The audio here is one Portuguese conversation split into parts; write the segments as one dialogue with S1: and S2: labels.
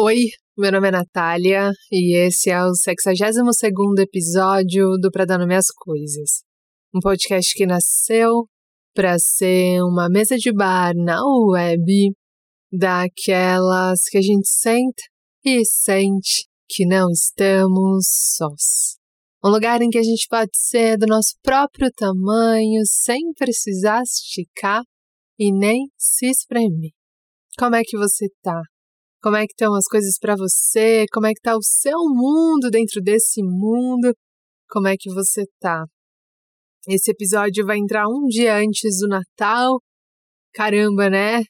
S1: Oi, meu nome é Natália e esse é o 62 episódio do Pra Dar Nome às Coisas. Um podcast que nasceu para ser uma mesa de bar na web daquelas que a gente senta e sente que não estamos sós. Um lugar em que a gente pode ser do nosso próprio tamanho sem precisar esticar e nem se espremer. Como é que você tá? Como é que estão as coisas para você, como é que tá o seu mundo dentro desse mundo, como é que você tá. Esse episódio vai entrar um dia antes do Natal. Caramba, né?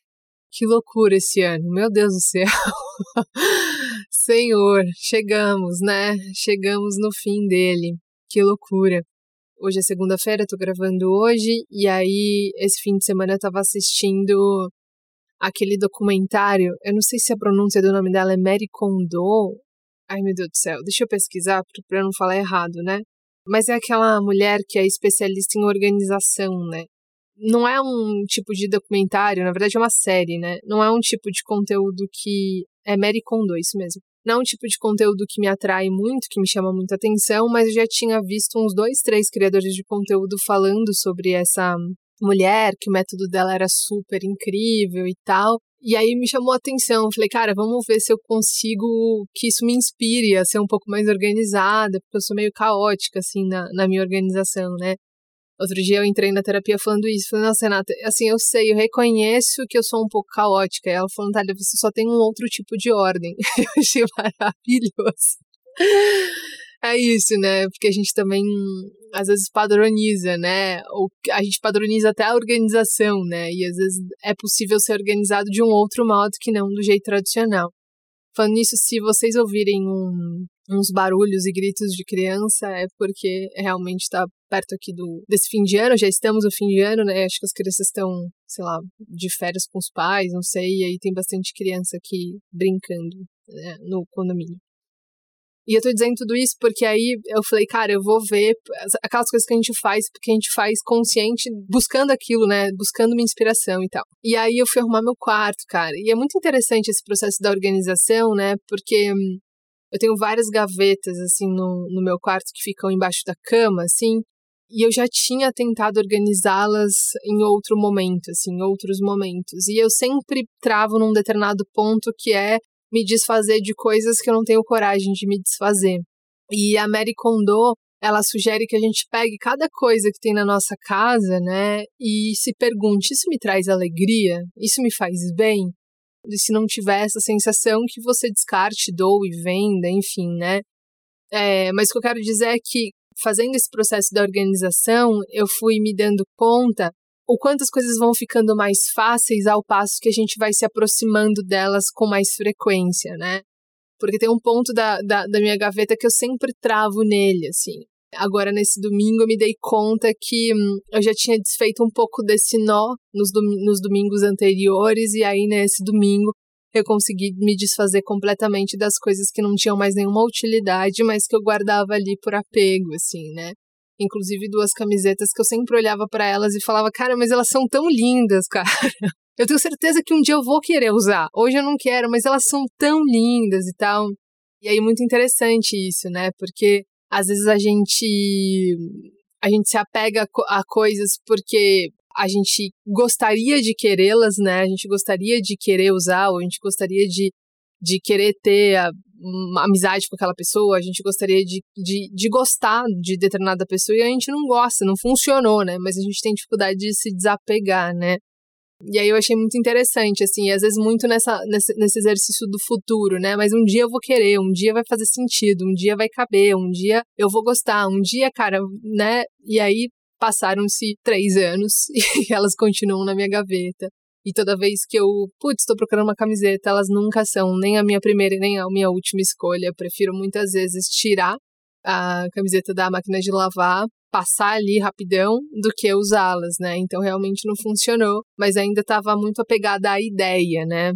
S1: Que loucura esse ano, meu Deus do céu. Senhor, chegamos, né? Chegamos no fim dele. Que loucura. Hoje é segunda-feira, tô gravando hoje, e aí esse fim de semana eu tava assistindo aquele documentário, eu não sei se a pronúncia do nome dela é Mary Kondo. Ai, meu Deus do céu, deixa eu pesquisar para não falar errado, né? Mas é aquela mulher que é especialista em organização, né? Não é um tipo de documentário, na verdade é uma série, né? Não é um tipo de conteúdo que. É Mary Kondo, isso mesmo. Não é um tipo de conteúdo que me atrai muito, que me chama muita atenção, mas eu já tinha visto uns dois, três criadores de conteúdo falando sobre essa mulher, que o método dela era super incrível e tal. E aí me chamou a atenção. Falei, cara, vamos ver se eu consigo que isso me inspire a ser um pouco mais organizada, porque eu sou meio caótica, assim, na, na minha organização, né? Outro dia eu entrei na terapia falando isso. Falei, nossa, Renata, assim, eu sei, eu reconheço que eu sou um pouco caótica. E ela falou, Natália, você só tem um outro tipo de ordem. Eu achei maravilhoso é isso, né? Porque a gente também às vezes padroniza, né? Ou a gente padroniza até a organização, né? E às vezes é possível ser organizado de um outro modo que não do jeito tradicional. Falando nisso, se vocês ouvirem um, uns barulhos e gritos de criança, é porque realmente está perto aqui do desse fim de ano, já estamos no fim de ano, né? Acho que as crianças estão, sei lá, de férias com os pais, não sei, e aí tem bastante criança aqui brincando né, no condomínio. E eu tô dizendo tudo isso porque aí eu falei, cara, eu vou ver aquelas coisas que a gente faz, porque a gente faz consciente, buscando aquilo, né? Buscando uma inspiração e tal. E aí eu fui arrumar meu quarto, cara. E é muito interessante esse processo da organização, né? Porque hum, eu tenho várias gavetas, assim, no, no meu quarto que ficam embaixo da cama, assim. E eu já tinha tentado organizá-las em outro momento, assim, em outros momentos. E eu sempre travo num determinado ponto que é me desfazer de coisas que eu não tenho coragem de me desfazer. E a Mary Kondo, ela sugere que a gente pegue cada coisa que tem na nossa casa, né, e se pergunte: isso me traz alegria? Isso me faz bem? E se não tiver essa sensação, que você descarte, doe, venda, enfim, né? É, mas o que eu quero dizer é que, fazendo esse processo da organização, eu fui me dando conta o quanto as coisas vão ficando mais fáceis ao passo que a gente vai se aproximando delas com mais frequência, né? Porque tem um ponto da, da, da minha gaveta que eu sempre travo nele, assim. Agora, nesse domingo, eu me dei conta que hum, eu já tinha desfeito um pouco desse nó nos, dom nos domingos anteriores, e aí, nesse domingo, eu consegui me desfazer completamente das coisas que não tinham mais nenhuma utilidade, mas que eu guardava ali por apego, assim, né? Inclusive duas camisetas que eu sempre olhava para elas e falava, cara, mas elas são tão lindas, cara. Eu tenho certeza que um dia eu vou querer usar. Hoje eu não quero, mas elas são tão lindas e tal. E aí muito interessante isso, né? Porque às vezes a gente a gente se apega a coisas porque a gente gostaria de querê-las, né? A gente gostaria de querer usar, ou a gente gostaria de, de querer ter a, uma amizade com aquela pessoa, a gente gostaria de, de, de gostar de determinada pessoa e a gente não gosta, não funcionou, né? Mas a gente tem dificuldade de se desapegar, né? E aí eu achei muito interessante, assim, às vezes muito nessa, nesse, nesse exercício do futuro, né? Mas um dia eu vou querer, um dia vai fazer sentido, um dia vai caber, um dia eu vou gostar, um dia, cara, né? E aí passaram-se três anos e elas continuam na minha gaveta. E toda vez que eu, putz, estou procurando uma camiseta, elas nunca são nem a minha primeira nem a minha última escolha. prefiro muitas vezes tirar a camiseta da máquina de lavar, passar ali rapidão, do que usá-las, né? Então realmente não funcionou, mas ainda estava muito apegada à ideia, né?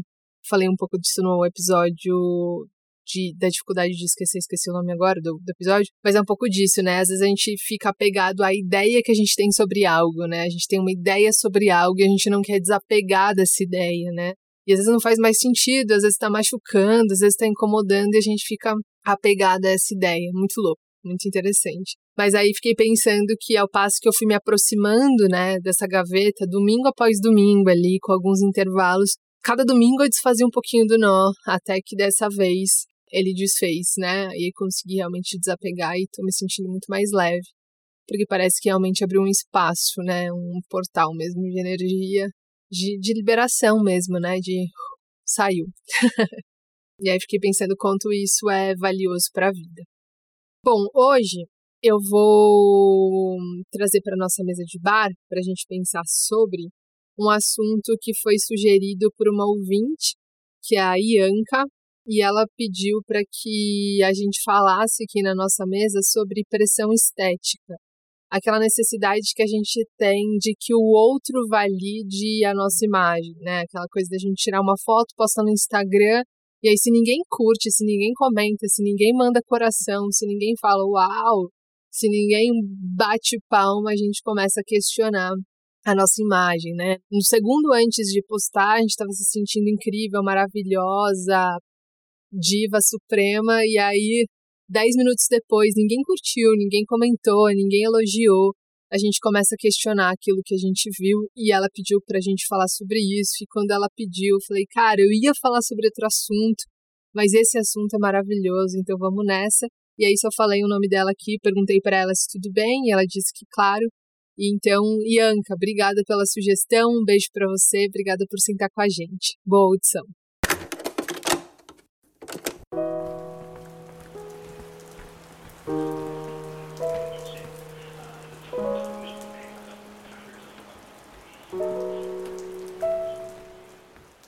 S1: Falei um pouco disso no episódio de, da dificuldade de esquecer, esqueci o nome agora do, do, episódio, mas é um pouco disso, né? Às vezes a gente fica apegado à ideia que a gente tem sobre algo, né? A gente tem uma ideia sobre algo e a gente não quer desapegar dessa ideia, né? E às vezes não faz mais sentido, às vezes está machucando, às vezes está incomodando e a gente fica apegada a essa ideia. Muito louco, muito interessante. Mas aí fiquei pensando que ao passo que eu fui me aproximando, né, dessa gaveta, domingo após domingo ali, com alguns intervalos, cada domingo eu desfazia um pouquinho do nó, até que dessa vez ele desfez, né, e consegui realmente desapegar e tô me sentindo muito mais leve. Porque parece que realmente abriu um espaço, né, um portal mesmo de energia de, de liberação mesmo, né? De saiu. e aí fiquei pensando quanto isso é valioso para a vida. Bom, hoje eu vou trazer para nossa mesa de bar para a gente pensar sobre um assunto que foi sugerido por uma ouvinte, que é a Ianca, e ela pediu para que a gente falasse aqui na nossa mesa sobre pressão estética aquela necessidade que a gente tem de que o outro valide a nossa imagem, né? Aquela coisa da gente tirar uma foto, postar no Instagram, e aí se ninguém curte, se ninguém comenta, se ninguém manda coração, se ninguém fala uau, se ninguém bate palma, a gente começa a questionar a nossa imagem, né? Um segundo antes de postar, a gente estava se sentindo incrível, maravilhosa, diva suprema, e aí Dez minutos depois, ninguém curtiu, ninguém comentou, ninguém elogiou. A gente começa a questionar aquilo que a gente viu e ela pediu pra gente falar sobre isso. E quando ela pediu, eu falei, cara, eu ia falar sobre outro assunto, mas esse assunto é maravilhoso, então vamos nessa. E aí só falei o nome dela aqui, perguntei para ela se tudo bem, e ela disse que claro. E então, Ianca, obrigada pela sugestão, um beijo para você, obrigada por sentar com a gente. Boa audição.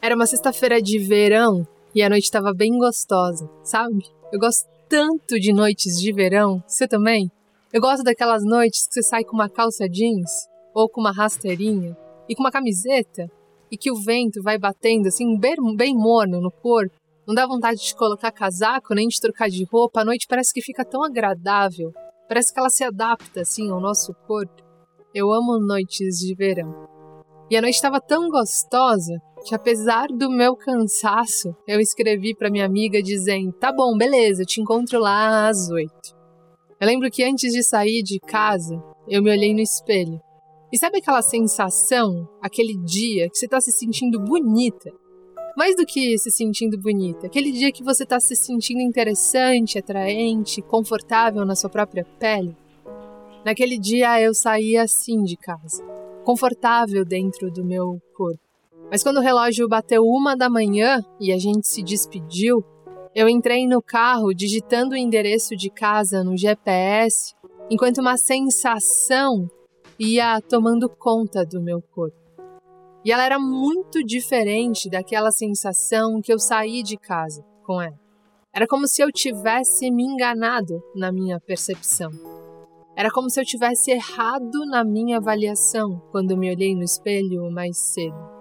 S1: Era uma sexta-feira de verão e a noite estava bem gostosa, sabe? Eu gosto tanto de noites de verão. Você também? Eu gosto daquelas noites que você sai com uma calça jeans ou com uma rasteirinha e com uma camiseta e que o vento vai batendo assim bem, bem morno no corpo. Não dá vontade de colocar casaco nem de trocar de roupa. A noite parece que fica tão agradável. Parece que ela se adapta assim ao nosso corpo. Eu amo noites de verão. E a noite estava tão gostosa que apesar do meu cansaço, eu escrevi para minha amiga dizendo: "Tá bom, beleza, eu te encontro lá às oito". Eu lembro que antes de sair de casa, eu me olhei no espelho. E sabe aquela sensação, aquele dia que você está se sentindo bonita? Mais do que se sentindo bonita, aquele dia que você está se sentindo interessante, atraente, confortável na sua própria pele. Naquele dia eu saí assim de casa, confortável dentro do meu corpo. Mas quando o relógio bateu uma da manhã e a gente se despediu, eu entrei no carro digitando o endereço de casa no GPS, enquanto uma sensação ia tomando conta do meu corpo. E ela era muito diferente daquela sensação que eu saí de casa com ela. Era como se eu tivesse me enganado na minha percepção. Era como se eu tivesse errado na minha avaliação quando me olhei no espelho mais cedo.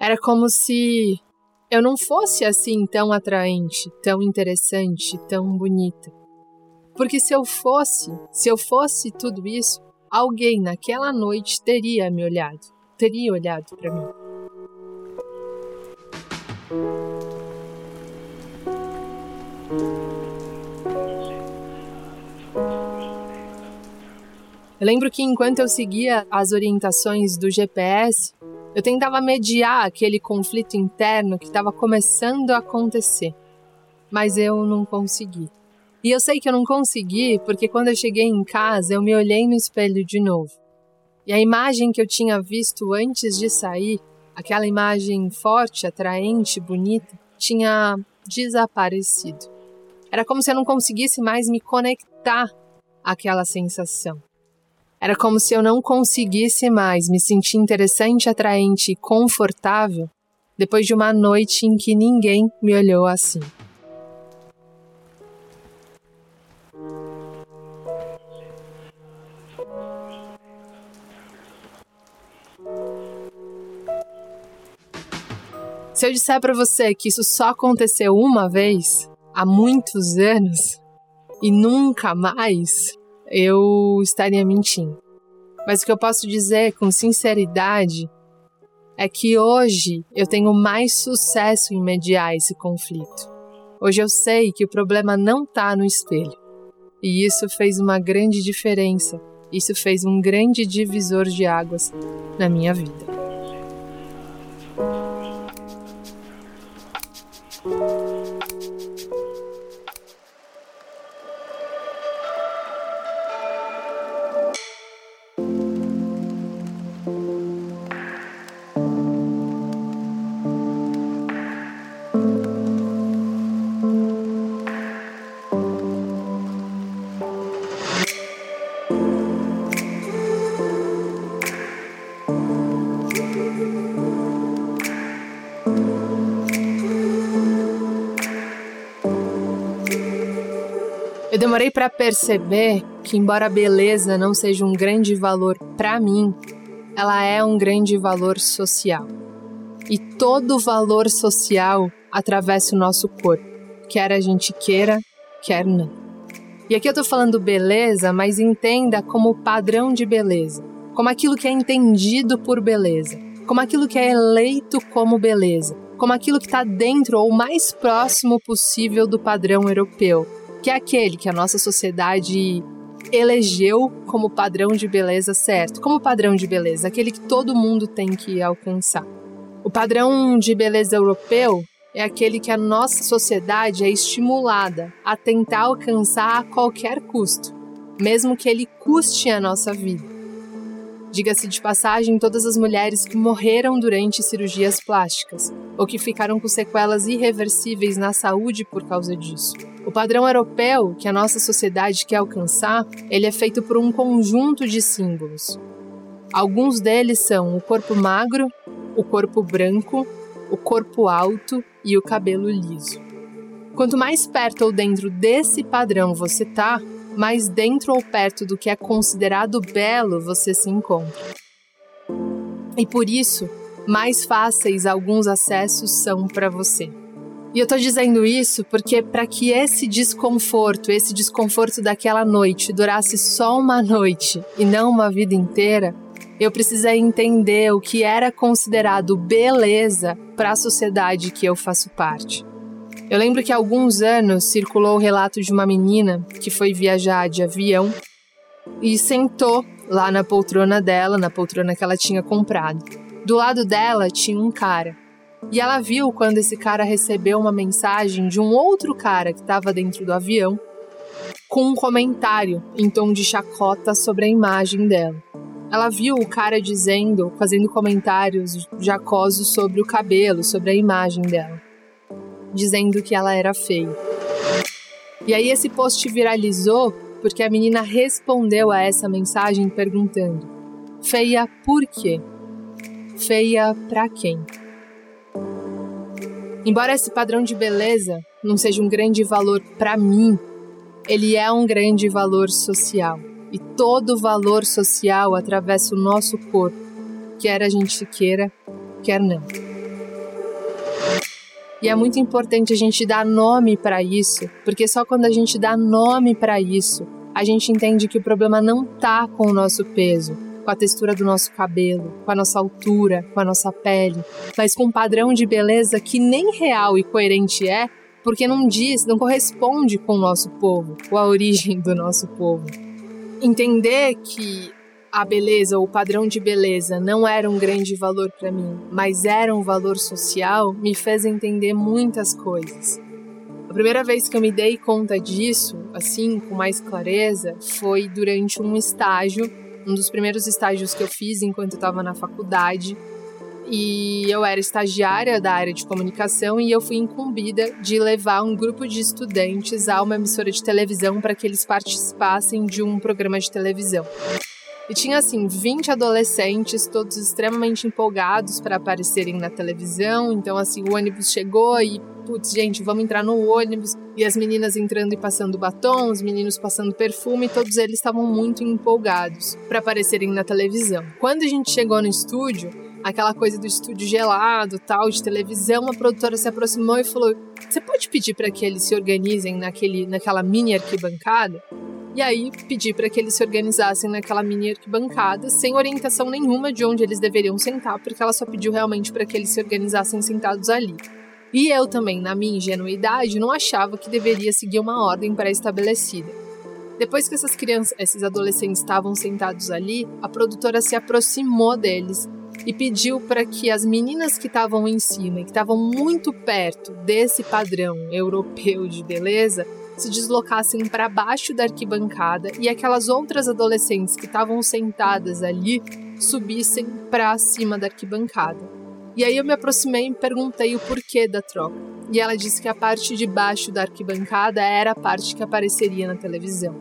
S1: Era como se eu não fosse assim tão atraente, tão interessante, tão bonita. Porque se eu fosse, se eu fosse tudo isso, alguém naquela noite teria me olhado, teria olhado para mim. Eu lembro que enquanto eu seguia as orientações do GPS, eu tentava mediar aquele conflito interno que estava começando a acontecer, mas eu não consegui. E eu sei que eu não consegui porque quando eu cheguei em casa eu me olhei no espelho de novo. E a imagem que eu tinha visto antes de sair, aquela imagem forte, atraente, bonita, tinha desaparecido. Era como se eu não conseguisse mais me conectar àquela sensação. Era como se eu não conseguisse mais me sentir interessante, atraente e confortável depois de uma noite em que ninguém me olhou assim. Se eu disser para você que isso só aconteceu uma vez, há muitos anos, e nunca mais, eu estaria mentindo. Mas o que eu posso dizer com sinceridade é que hoje eu tenho mais sucesso em mediar esse conflito. Hoje eu sei que o problema não está no espelho. E isso fez uma grande diferença. Isso fez um grande divisor de águas na minha vida. Demorei para perceber que, embora a beleza não seja um grande valor para mim, ela é um grande valor social. E todo valor social atravessa o nosso corpo, quer a gente queira, quer não. E aqui eu tô falando beleza, mas entenda como padrão de beleza, como aquilo que é entendido por beleza, como aquilo que é eleito como beleza, como aquilo que está dentro ou mais próximo possível do padrão europeu, que é aquele que a nossa sociedade elegeu como padrão de beleza certo. Como padrão de beleza, aquele que todo mundo tem que alcançar. O padrão de beleza europeu é aquele que a nossa sociedade é estimulada a tentar alcançar a qualquer custo, mesmo que ele custe a nossa vida. Diga-se de passagem, todas as mulheres que morreram durante cirurgias plásticas ou que ficaram com sequelas irreversíveis na saúde por causa disso. O padrão europeu que a nossa sociedade quer alcançar, ele é feito por um conjunto de símbolos. Alguns deles são o corpo magro, o corpo branco, o corpo alto e o cabelo liso. Quanto mais perto ou dentro desse padrão você tá, mais dentro ou perto do que é considerado belo você se encontra. E por isso, mais fáceis alguns acessos são para você. E eu tô dizendo isso porque para que esse desconforto, esse desconforto daquela noite durasse só uma noite e não uma vida inteira, eu precisei entender o que era considerado beleza para a sociedade que eu faço parte. Eu lembro que há alguns anos circulou o relato de uma menina que foi viajar de avião e sentou lá na poltrona dela, na poltrona que ela tinha comprado. Do lado dela tinha um cara. E ela viu quando esse cara recebeu uma mensagem de um outro cara que estava dentro do avião com um comentário em tom de chacota sobre a imagem dela. Ela viu o cara dizendo, fazendo comentários jacosos sobre o cabelo, sobre a imagem dela dizendo que ela era feia. E aí esse post viralizou porque a menina respondeu a essa mensagem perguntando: Feia por quê? Feia para quem? Embora esse padrão de beleza não seja um grande valor para mim, ele é um grande valor social. E todo valor social atravessa o nosso corpo, quer a gente queira, quer não. E é muito importante a gente dar nome para isso, porque só quando a gente dá nome para isso, a gente entende que o problema não tá com o nosso peso, com a textura do nosso cabelo, com a nossa altura, com a nossa pele, mas com um padrão de beleza que nem real e coerente é, porque não diz, não corresponde com o nosso povo, com a origem do nosso povo. Entender que a beleza, o padrão de beleza não era um grande valor para mim, mas era um valor social, me fez entender muitas coisas. A primeira vez que eu me dei conta disso, assim, com mais clareza, foi durante um estágio, um dos primeiros estágios que eu fiz enquanto eu estava na faculdade. E eu era estagiária da área de comunicação e eu fui incumbida de levar um grupo de estudantes a uma emissora de televisão para que eles participassem de um programa de televisão. E tinha assim 20 adolescentes, todos extremamente empolgados para aparecerem na televisão. Então assim, o ônibus chegou e putz, gente, vamos entrar no ônibus. E as meninas entrando e passando batom, os meninos passando perfume, todos eles estavam muito empolgados para aparecerem na televisão. Quando a gente chegou no estúdio, aquela coisa do estúdio gelado, tal, de televisão, a produtora se aproximou e falou: "Você pode pedir para que eles se organizem naquele naquela mini arquibancada?" E aí pedi para que eles se organizassem naquela mini arquibancada, sem orientação nenhuma de onde eles deveriam sentar, porque ela só pediu realmente para que eles se organizassem sentados ali. E eu também, na minha ingenuidade, não achava que deveria seguir uma ordem pré-estabelecida. Depois que essas crianças, esses adolescentes estavam sentados ali, a produtora se aproximou deles e pediu para que as meninas que estavam em cima e que estavam muito perto desse padrão europeu de beleza se deslocassem para baixo da arquibancada e aquelas outras adolescentes que estavam sentadas ali subissem para cima da arquibancada. E aí eu me aproximei e perguntei o porquê da troca. E ela disse que a parte de baixo da arquibancada era a parte que apareceria na televisão.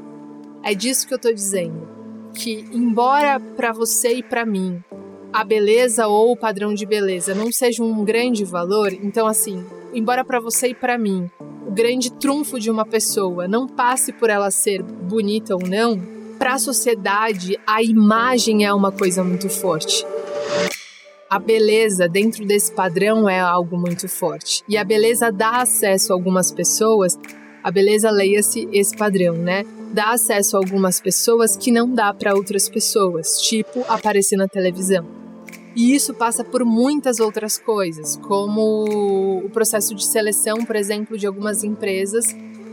S1: É disso que eu estou dizendo, que embora para você e para mim a beleza ou o padrão de beleza não seja um grande valor, então assim, embora para você e para mim o grande trunfo de uma pessoa não passe por ela ser bonita ou não, para a sociedade a imagem é uma coisa muito forte. A beleza dentro desse padrão é algo muito forte. E a beleza dá acesso a algumas pessoas, a beleza leia-se esse padrão, né? Dá acesso a algumas pessoas que não dá para outras pessoas, tipo aparecer na televisão. E isso passa por muitas outras coisas, como o processo de seleção, por exemplo, de algumas empresas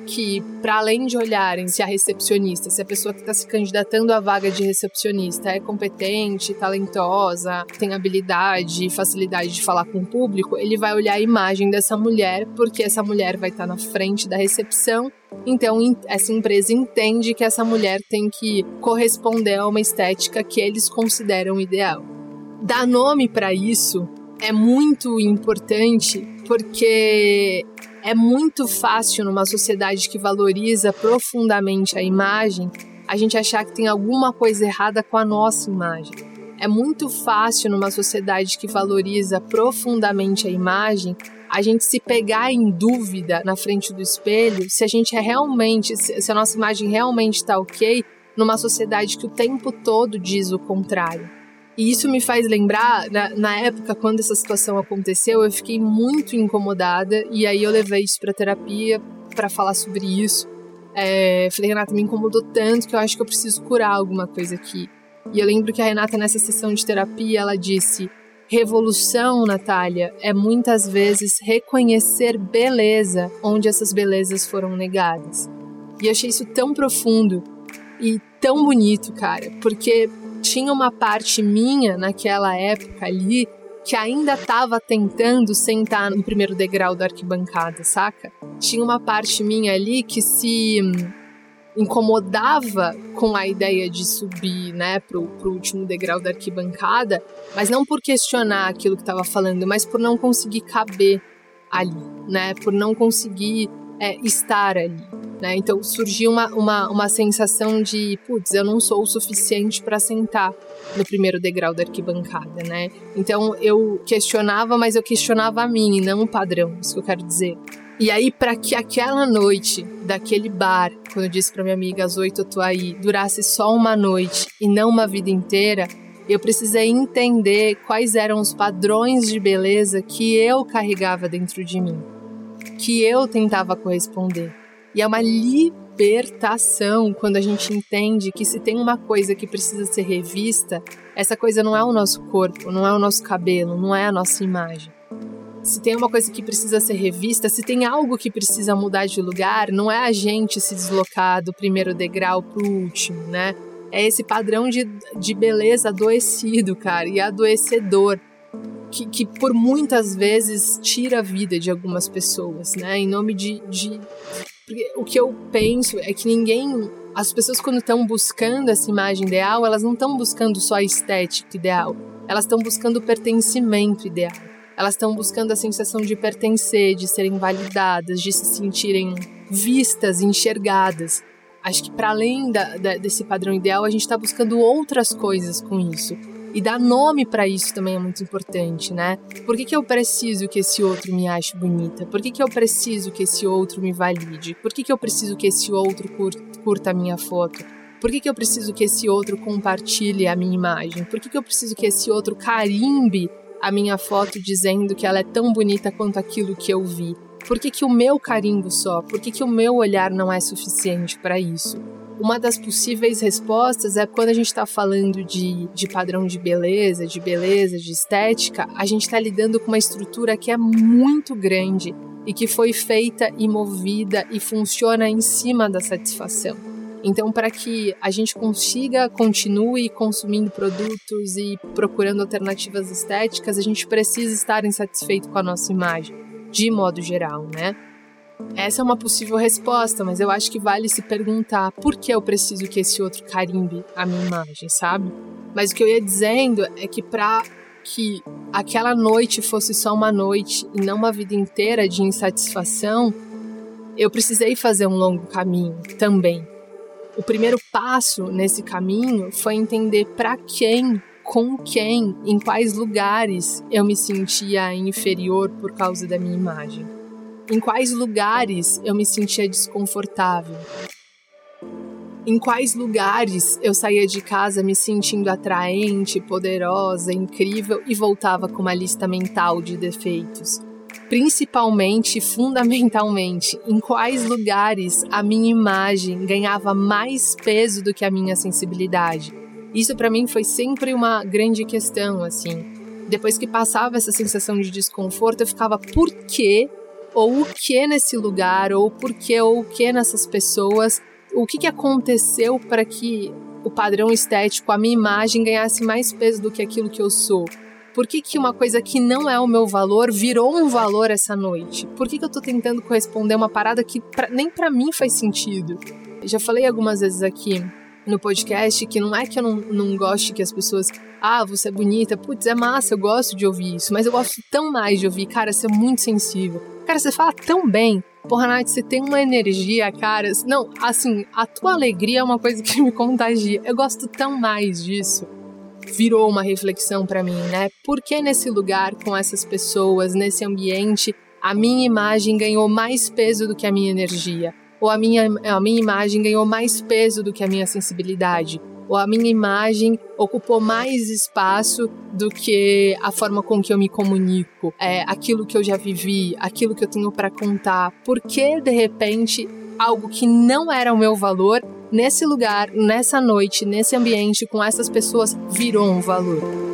S1: que, para além de olharem se a recepcionista, se a pessoa que está se candidatando à vaga de recepcionista é competente, talentosa, tem habilidade, facilidade de falar com o público, ele vai olhar a imagem dessa mulher, porque essa mulher vai estar tá na frente da recepção. Então, essa empresa entende que essa mulher tem que corresponder a uma estética que eles consideram ideal dar nome para isso é muito importante porque é muito fácil numa sociedade que valoriza profundamente a imagem a gente achar que tem alguma coisa errada com a nossa imagem. É muito fácil numa sociedade que valoriza profundamente a imagem a gente se pegar em dúvida na frente do espelho se a gente é realmente, se a nossa imagem realmente está ok numa sociedade que o tempo todo diz o contrário. E isso me faz lembrar, na, na, época, quando essa situação aconteceu, eu fiquei muito incomodada e aí eu levei isso para terapia para falar sobre isso. É, falei, Renata, me incomodou tanto que eu acho que eu preciso curar alguma coisa aqui. E eu lembro que a Renata, nessa sessão de terapia, ela disse: revolução, Natália, é muitas vezes reconhecer beleza onde essas belezas foram negadas. E eu achei isso tão profundo e tão bonito, cara, porque tinha uma parte minha naquela época ali que ainda estava tentando sentar no primeiro degrau da arquibancada, saca? Tinha uma parte minha ali que se incomodava com a ideia de subir, né, pro, pro último degrau da arquibancada, mas não por questionar aquilo que estava falando, mas por não conseguir caber ali, né, por não conseguir é, estar ali. Né? Então surgiu uma, uma, uma sensação de, putz, eu não sou o suficiente para sentar no primeiro degrau da arquibancada, né? Então eu questionava, mas eu questionava a mim não o padrão, isso que eu quero dizer. E aí, para que aquela noite daquele bar, quando eu disse para minha amiga às oito eu tô aí, durasse só uma noite e não uma vida inteira, eu precisei entender quais eram os padrões de beleza que eu carregava dentro de mim que eu tentava corresponder. E é uma libertação quando a gente entende que se tem uma coisa que precisa ser revista, essa coisa não é o nosso corpo, não é o nosso cabelo, não é a nossa imagem. Se tem uma coisa que precisa ser revista, se tem algo que precisa mudar de lugar, não é a gente se deslocar do primeiro degrau para o último, né? É esse padrão de, de beleza adoecido, cara, e adoecedor que, que por muitas vezes tira a vida de algumas pessoas, né? Em nome de, de o que eu penso é que ninguém. As pessoas, quando estão buscando essa imagem ideal, elas não estão buscando só a estética ideal. Elas estão buscando o pertencimento ideal. Elas estão buscando a sensação de pertencer, de serem validadas, de se sentirem vistas, enxergadas. Acho que, para além da, da, desse padrão ideal, a gente está buscando outras coisas com isso. E dar nome para isso também é muito importante, né? Por que, que eu preciso que esse outro me ache bonita? Por que, que eu preciso que esse outro me valide? Por que, que eu preciso que esse outro curta a minha foto? Por que, que eu preciso que esse outro compartilhe a minha imagem? Por que, que eu preciso que esse outro carimbe a minha foto dizendo que ela é tão bonita quanto aquilo que eu vi? Por que, que o meu carimbo só? Por que, que o meu olhar não é suficiente para isso? Uma das possíveis respostas é quando a gente está falando de, de padrão de beleza, de beleza, de estética, a gente está lidando com uma estrutura que é muito grande e que foi feita e movida e funciona em cima da satisfação. Então, para que a gente consiga continue consumindo produtos e procurando alternativas estéticas, a gente precisa estar insatisfeito com a nossa imagem, de modo geral, né? Essa é uma possível resposta, mas eu acho que vale se perguntar por que eu preciso que esse outro carimbe a minha imagem, sabe? Mas o que eu ia dizendo é que para que aquela noite fosse só uma noite e não uma vida inteira de insatisfação, eu precisei fazer um longo caminho também. O primeiro passo nesse caminho foi entender para quem, com quem, em quais lugares eu me sentia inferior por causa da minha imagem em quais lugares eu me sentia desconfortável? Em quais lugares eu saía de casa me sentindo atraente, poderosa, incrível e voltava com uma lista mental de defeitos? Principalmente, fundamentalmente, em quais lugares a minha imagem ganhava mais peso do que a minha sensibilidade? Isso para mim foi sempre uma grande questão, assim. Depois que passava essa sensação de desconforto, eu ficava, por que ou o que nesse lugar, ou por que, ou o que nessas pessoas, o que, que aconteceu para que o padrão estético, a minha imagem ganhasse mais peso do que aquilo que eu sou. Por que, que uma coisa que não é o meu valor virou um valor essa noite? Por que, que eu tô tentando corresponder a uma parada que pra, nem para mim faz sentido? Já falei algumas vezes aqui no podcast que não é que eu não, não goste que as pessoas. Ah, você é bonita, putz, é massa, eu gosto de ouvir isso, mas eu gosto tão mais de ouvir, cara, você é muito sensível. Cara, você fala tão bem. Porra, Nath, você tem uma energia, cara. Não, assim, a tua alegria é uma coisa que me contagia. Eu gosto tão mais disso. Virou uma reflexão para mim, né? Por que nesse lugar, com essas pessoas, nesse ambiente, a minha imagem ganhou mais peso do que a minha energia? Ou a minha, a minha imagem ganhou mais peso do que a minha sensibilidade? ou a minha imagem ocupou mais espaço do que a forma com que eu me comunico, é, aquilo que eu já vivi, aquilo que eu tenho para contar. Porque de repente algo que não era o meu valor nesse lugar, nessa noite, nesse ambiente com essas pessoas virou um valor?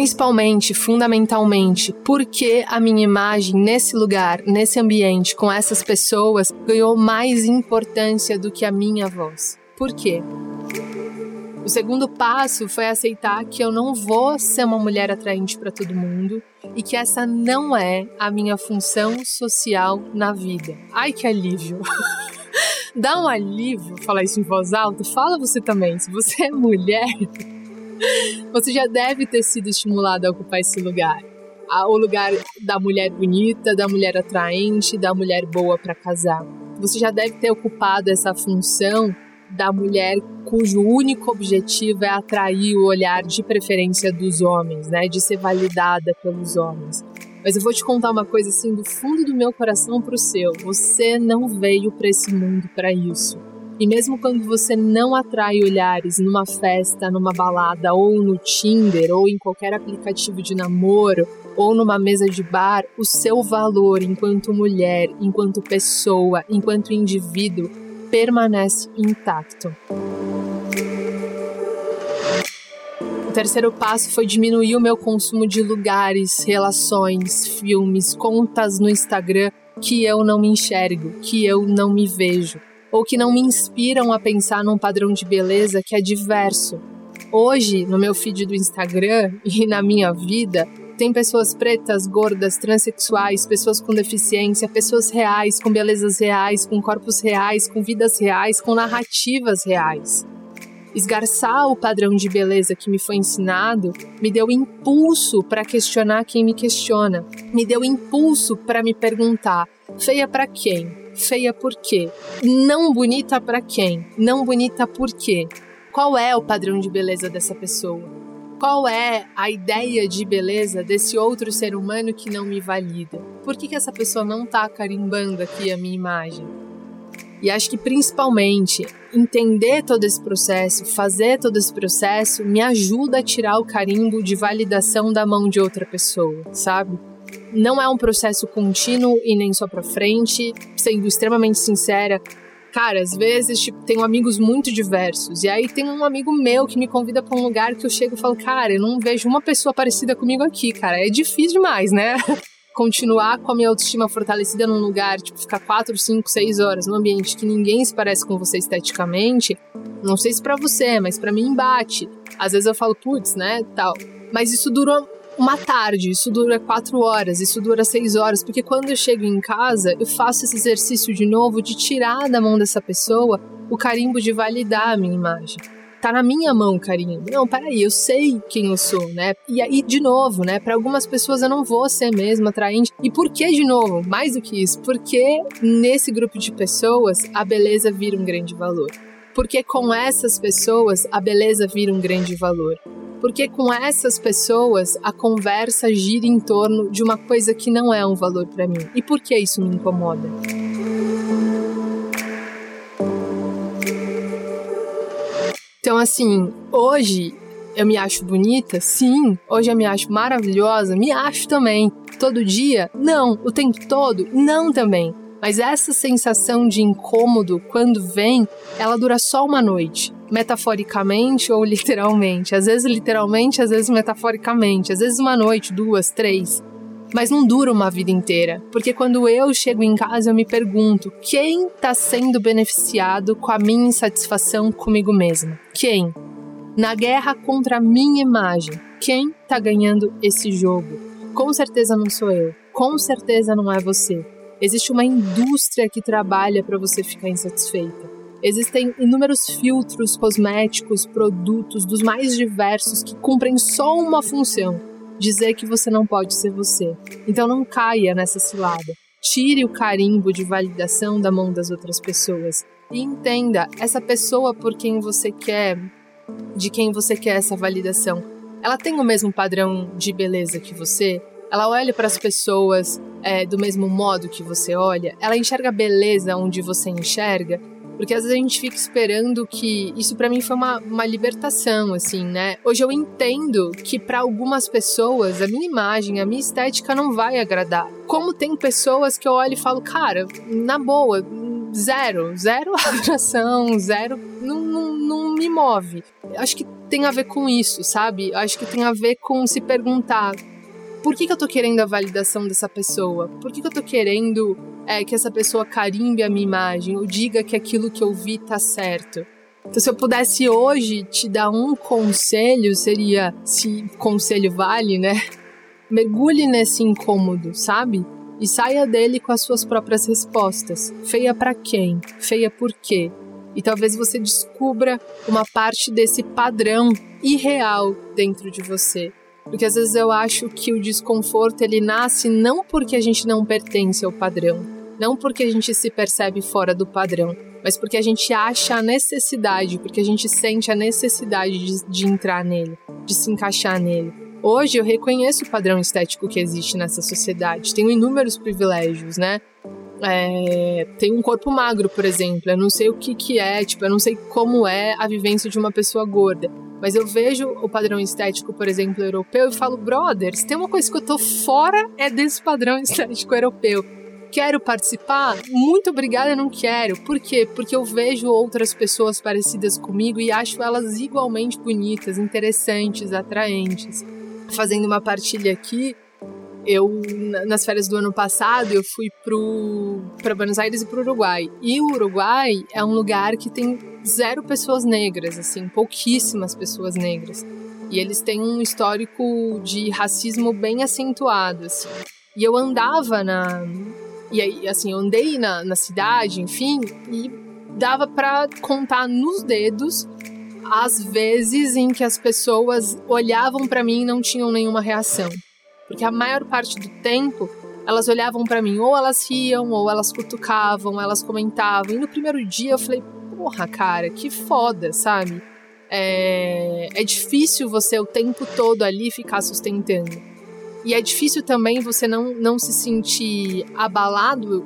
S1: Principalmente, fundamentalmente, porque a minha imagem nesse lugar, nesse ambiente, com essas pessoas, ganhou mais importância do que a minha voz. Por quê? O segundo passo foi aceitar que eu não vou ser uma mulher atraente para todo mundo e que essa não é a minha função social na vida. Ai, que alívio! Dá um alívio falar isso em voz alta? Fala você também. Se você é mulher, você já deve ter sido estimulado a ocupar esse lugar. O lugar da mulher bonita, da mulher atraente, da mulher boa para casar. Você já deve ter ocupado essa função da mulher cujo único objetivo é atrair o olhar de preferência dos homens, né? De ser validada pelos homens. Mas eu vou te contar uma coisa assim do fundo do meu coração pro seu. Você não veio para esse mundo para isso. E mesmo quando você não atrai olhares numa festa, numa balada, ou no Tinder, ou em qualquer aplicativo de namoro, ou numa mesa de bar, o seu valor enquanto mulher, enquanto pessoa, enquanto indivíduo permanece intacto. O terceiro passo foi diminuir o meu consumo de lugares, relações, filmes, contas no Instagram que eu não me enxergo, que eu não me vejo ou que não me inspiram a pensar num padrão de beleza que é diverso. Hoje, no meu feed do Instagram e na minha vida, tem pessoas pretas, gordas, transexuais, pessoas com deficiência, pessoas reais, com belezas reais, com corpos reais, com vidas reais, com narrativas reais. Esgarçar o padrão de beleza que me foi ensinado me deu impulso para questionar quem me questiona, me deu impulso para me perguntar: feia para quem? Feia por quê? Não bonita para quem? Não bonita por quê? Qual é o padrão de beleza dessa pessoa? Qual é a ideia de beleza desse outro ser humano que não me valida? Por que, que essa pessoa não tá carimbando aqui a minha imagem? E acho que principalmente entender todo esse processo, fazer todo esse processo, me ajuda a tirar o carimbo de validação da mão de outra pessoa, sabe? Não é um processo contínuo e nem só para frente, sendo extremamente sincera. Cara, às vezes, tipo, tenho amigos muito diversos. E aí tem um amigo meu que me convida para um lugar que eu chego e falo, cara, eu não vejo uma pessoa parecida comigo aqui, cara. É difícil demais, né? Continuar com a minha autoestima fortalecida num lugar, tipo, ficar 4, 5, 6 horas num ambiente que ninguém se parece com você esteticamente, não sei se para você, mas para mim bate. Às vezes eu falo, putz, né, tal. Mas isso dura uma tarde, isso dura quatro horas, isso dura seis horas, porque quando eu chego em casa, eu faço esse exercício de novo de tirar da mão dessa pessoa o carimbo de validar a minha imagem. Tá na minha mão o. Não, peraí, eu sei quem eu sou, né? E aí, de novo, né? Para algumas pessoas eu não vou ser mesmo atraente. E por que, de novo? Mais do que isso, porque nesse grupo de pessoas a beleza vira um grande valor. Porque com essas pessoas a beleza vira um grande valor porque com essas pessoas a conversa gira em torno de uma coisa que não é um valor para mim. E por que isso me incomoda? Então, assim, hoje eu me acho bonita? Sim. Hoje eu me acho maravilhosa? Me acho também. Todo dia? Não. O tempo todo? Não também. Mas essa sensação de incômodo, quando vem, ela dura só uma noite metaforicamente ou literalmente. Às vezes literalmente, às vezes metaforicamente, às vezes uma noite, duas, três. Mas não dura uma vida inteira, porque quando eu chego em casa eu me pergunto: quem está sendo beneficiado com a minha insatisfação comigo mesma? Quem? Na guerra contra a minha imagem, quem está ganhando esse jogo? Com certeza não sou eu. Com certeza não é você. Existe uma indústria que trabalha para você ficar insatisfeita. Existem inúmeros filtros cosméticos, produtos dos mais diversos que cumprem só uma função: dizer que você não pode ser você. Então não caia nessa cilada. Tire o carimbo de validação da mão das outras pessoas e entenda essa pessoa por quem você quer, de quem você quer essa validação. Ela tem o mesmo padrão de beleza que você? Ela olha para as pessoas é, do mesmo modo que você olha? Ela enxerga beleza onde você enxerga? Porque às vezes a gente fica esperando que. Isso para mim foi uma, uma libertação, assim, né? Hoje eu entendo que para algumas pessoas a minha imagem, a minha estética não vai agradar. Como tem pessoas que eu olho e falo, cara, na boa, zero, zero atração, zero. Não, não, não me move. Acho que tem a ver com isso, sabe? Acho que tem a ver com se perguntar por que, que eu tô querendo a validação dessa pessoa? Por que, que eu tô querendo é, que essa pessoa carimbe a minha imagem ou diga que aquilo que eu vi tá certo? Então, se eu pudesse hoje te dar um conselho, seria: se conselho vale, né? Mergulhe nesse incômodo, sabe? E saia dele com as suas próprias respostas. Feia para quem? Feia por quê? E talvez você descubra uma parte desse padrão irreal dentro de você porque às vezes eu acho que o desconforto ele nasce não porque a gente não pertence ao padrão, não porque a gente se percebe fora do padrão, mas porque a gente acha a necessidade, porque a gente sente a necessidade de, de entrar nele, de se encaixar nele. Hoje eu reconheço o padrão estético que existe nessa sociedade, tenho inúmeros privilégios, né? É, tem um corpo magro, por exemplo. Eu não sei o que, que é, tipo, eu não sei como é a vivência de uma pessoa gorda. Mas eu vejo o padrão estético, por exemplo, europeu e falo, brothers, tem uma coisa que eu tô fora é desse padrão estético europeu. Quero participar? Muito obrigada, não quero. Por quê? Porque eu vejo outras pessoas parecidas comigo e acho elas igualmente bonitas, interessantes, atraentes. Fazendo uma partilha aqui, eu nas férias do ano passado eu fui para Buenos Aires e para o Uruguai. E o Uruguai é um lugar que tem zero pessoas negras, assim, pouquíssimas pessoas negras. E eles têm um histórico de racismo bem acentuado, assim. E eu andava na e aí, assim, eu andei na, na cidade, enfim, e dava para contar nos dedos as vezes em que as pessoas olhavam para mim e não tinham nenhuma reação. Porque a maior parte do tempo elas olhavam para mim, ou elas riam, ou elas cutucavam, elas comentavam. E no primeiro dia eu falei, porra, cara, que foda, sabe? É, é difícil você o tempo todo ali ficar sustentando. E é difícil também você não, não se sentir abalado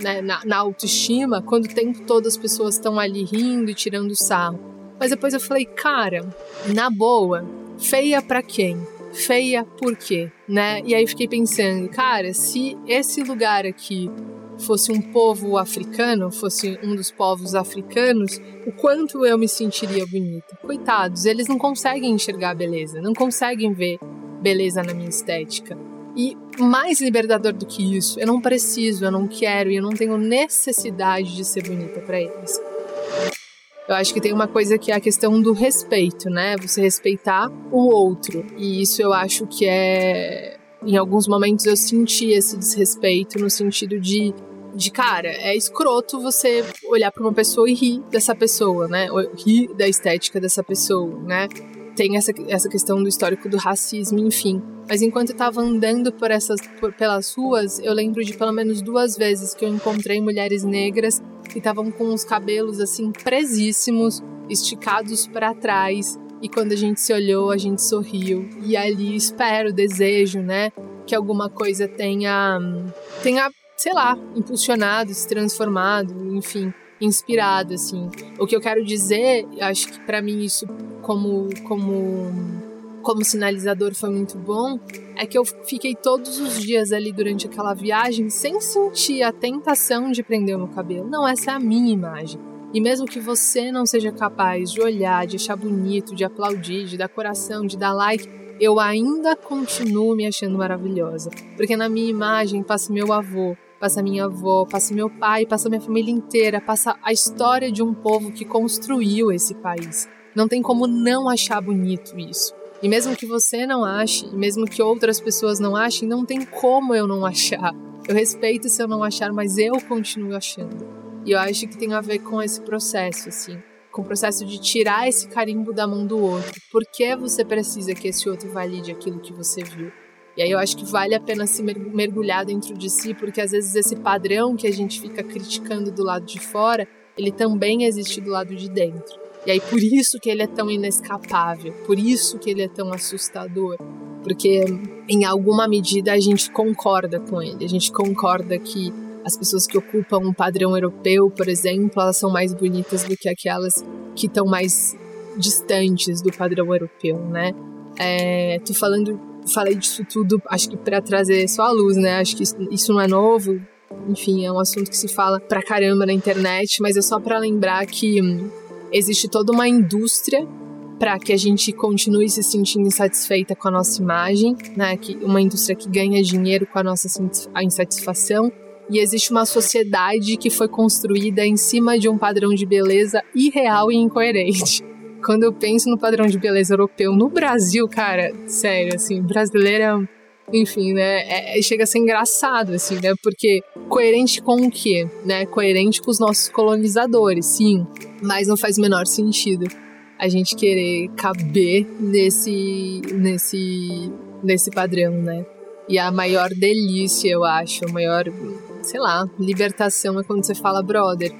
S1: né, na, na autoestima quando o tempo todo as pessoas estão ali rindo e tirando sarro. Mas depois eu falei, cara, na boa, feia para quem? Feia por quê, né? E aí fiquei pensando, cara, se esse lugar aqui fosse um povo africano, fosse um dos povos africanos, o quanto eu me sentiria bonita. Coitados, eles não conseguem enxergar beleza, não conseguem ver beleza na minha estética. E mais libertador do que isso, eu não preciso, eu não quero e eu não tenho necessidade de ser bonita para eles. Eu acho que tem uma coisa que é a questão do respeito, né? Você respeitar o outro. E isso eu acho que é. Em alguns momentos eu senti esse desrespeito no sentido de de cara, é escroto você olhar para uma pessoa e rir dessa pessoa, né? Rir da estética dessa pessoa, né? Tem essa, essa questão do histórico do racismo, enfim. Mas enquanto eu tava andando por essas, por, pelas ruas, eu lembro de pelo menos duas vezes que eu encontrei mulheres negras que estavam com os cabelos assim presíssimos, esticados para trás. E quando a gente se olhou, a gente sorriu. E ali espero, desejo, né? Que alguma coisa tenha, tenha sei lá, impulsionado, se transformado, enfim, inspirado, assim. O que eu quero dizer, acho que para mim isso como como como sinalizador foi muito bom, é que eu fiquei todos os dias ali durante aquela viagem sem sentir a tentação de prender o meu cabelo. Não, essa é a minha imagem. E mesmo que você não seja capaz de olhar, de achar bonito, de aplaudir, de dar coração, de dar like, eu ainda continuo me achando maravilhosa. Porque na minha imagem passa meu avô, passa minha avó, passa meu pai, passa minha família inteira, passa a história de um povo que construiu esse país. Não tem como não achar bonito isso. E mesmo que você não ache, e mesmo que outras pessoas não achem, não tem como eu não achar. Eu respeito se eu não achar, mas eu continuo achando. E eu acho que tem a ver com esse processo, assim. Com o processo de tirar esse carimbo da mão do outro. Por que você precisa que esse outro valide aquilo que você viu? E aí eu acho que vale a pena se mergulhar dentro de si, porque às vezes esse padrão que a gente fica criticando do lado de fora, ele também existe do lado de dentro. E aí por isso que ele é tão inescapável, por isso que ele é tão assustador, porque em alguma medida a gente concorda com ele, a gente concorda que as pessoas que ocupam um padrão europeu, por exemplo, elas são mais bonitas do que aquelas que estão mais distantes do padrão europeu, né? É, tô falando falei disso tudo, acho que para trazer só a luz, né? Acho que isso, não é novo. Enfim, é um assunto que se fala pra caramba na internet, mas é só para lembrar que hum, existe toda uma indústria para que a gente continue se sentindo insatisfeita com a nossa imagem, né? Que uma indústria que ganha dinheiro com a nossa insatisfação. E existe uma sociedade que foi construída em cima de um padrão de beleza irreal e incoerente quando eu penso no padrão de beleza europeu no Brasil, cara, sério, assim, brasileira, enfim, né, é, é, chega a ser engraçado, assim, né, porque coerente com o quê, né, coerente com os nossos colonizadores, sim, mas não faz o menor sentido a gente querer caber nesse, nesse, nesse padrão, né, e a maior delícia, eu acho, a maior, sei lá, libertação é quando você fala, brother,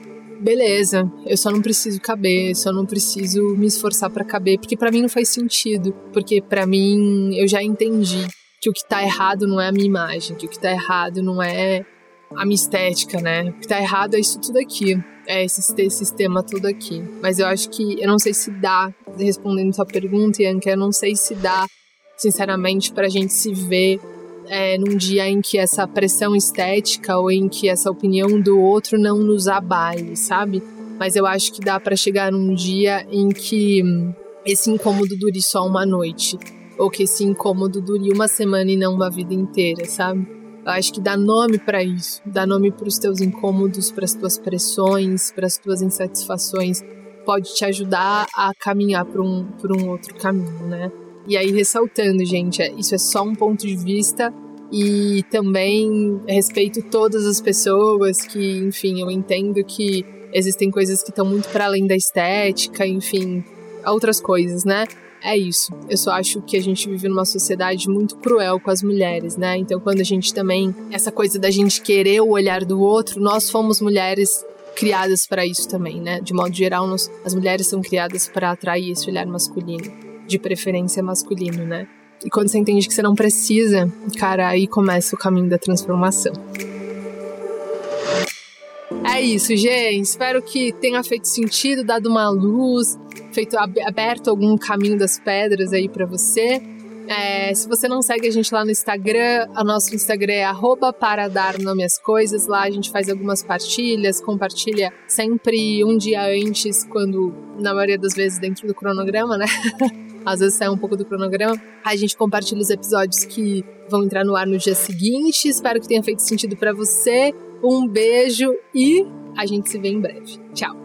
S1: beleza, eu só não preciso caber, só não preciso me esforçar para caber, porque para mim não faz sentido, porque para mim eu já entendi que o que tá errado não é a minha imagem, que o que tá errado não é a minha estética, né? O que tá errado é isso tudo aqui, é esse, esse sistema todo aqui. Mas eu acho que, eu não sei se dá, respondendo sua pergunta, Ianca, eu não sei se dá, sinceramente, pra gente se ver é, num dia em que essa pressão estética ou em que essa opinião do outro não nos abale, sabe? Mas eu acho que dá para chegar num dia em que esse incômodo dure só uma noite, ou que esse incômodo dure uma semana e não uma vida inteira, sabe? Eu acho que dá nome para isso, dá nome para os teus incômodos, para as tuas pressões, para as tuas insatisfações, pode te ajudar a caminhar para um, um outro caminho, né? E aí, ressaltando, gente, é, isso é só um ponto de vista e também respeito todas as pessoas que, enfim, eu entendo que existem coisas que estão muito para além da estética, enfim, outras coisas, né? É isso. Eu só acho que a gente vive numa sociedade muito cruel com as mulheres, né? Então, quando a gente também. Essa coisa da gente querer o olhar do outro, nós fomos mulheres criadas para isso também, né? De modo geral, nós, as mulheres são criadas para atrair esse olhar masculino de preferência masculino, né? E quando você entende que você não precisa, cara, aí começa o caminho da transformação. É isso, gente. Espero que tenha feito sentido, dado uma luz, feito aberto algum caminho das pedras aí para você. É, se você não segue a gente lá no Instagram, o nosso Instagram é para dar nome às coisas. Lá a gente faz algumas partilhas, compartilha sempre um dia antes, quando, na maioria das vezes, dentro do cronograma, né? Às vezes sai um pouco do cronograma. A gente compartilha os episódios que vão entrar no ar no dia seguinte. Espero que tenha feito sentido para você. Um beijo e a gente se vê em breve. Tchau!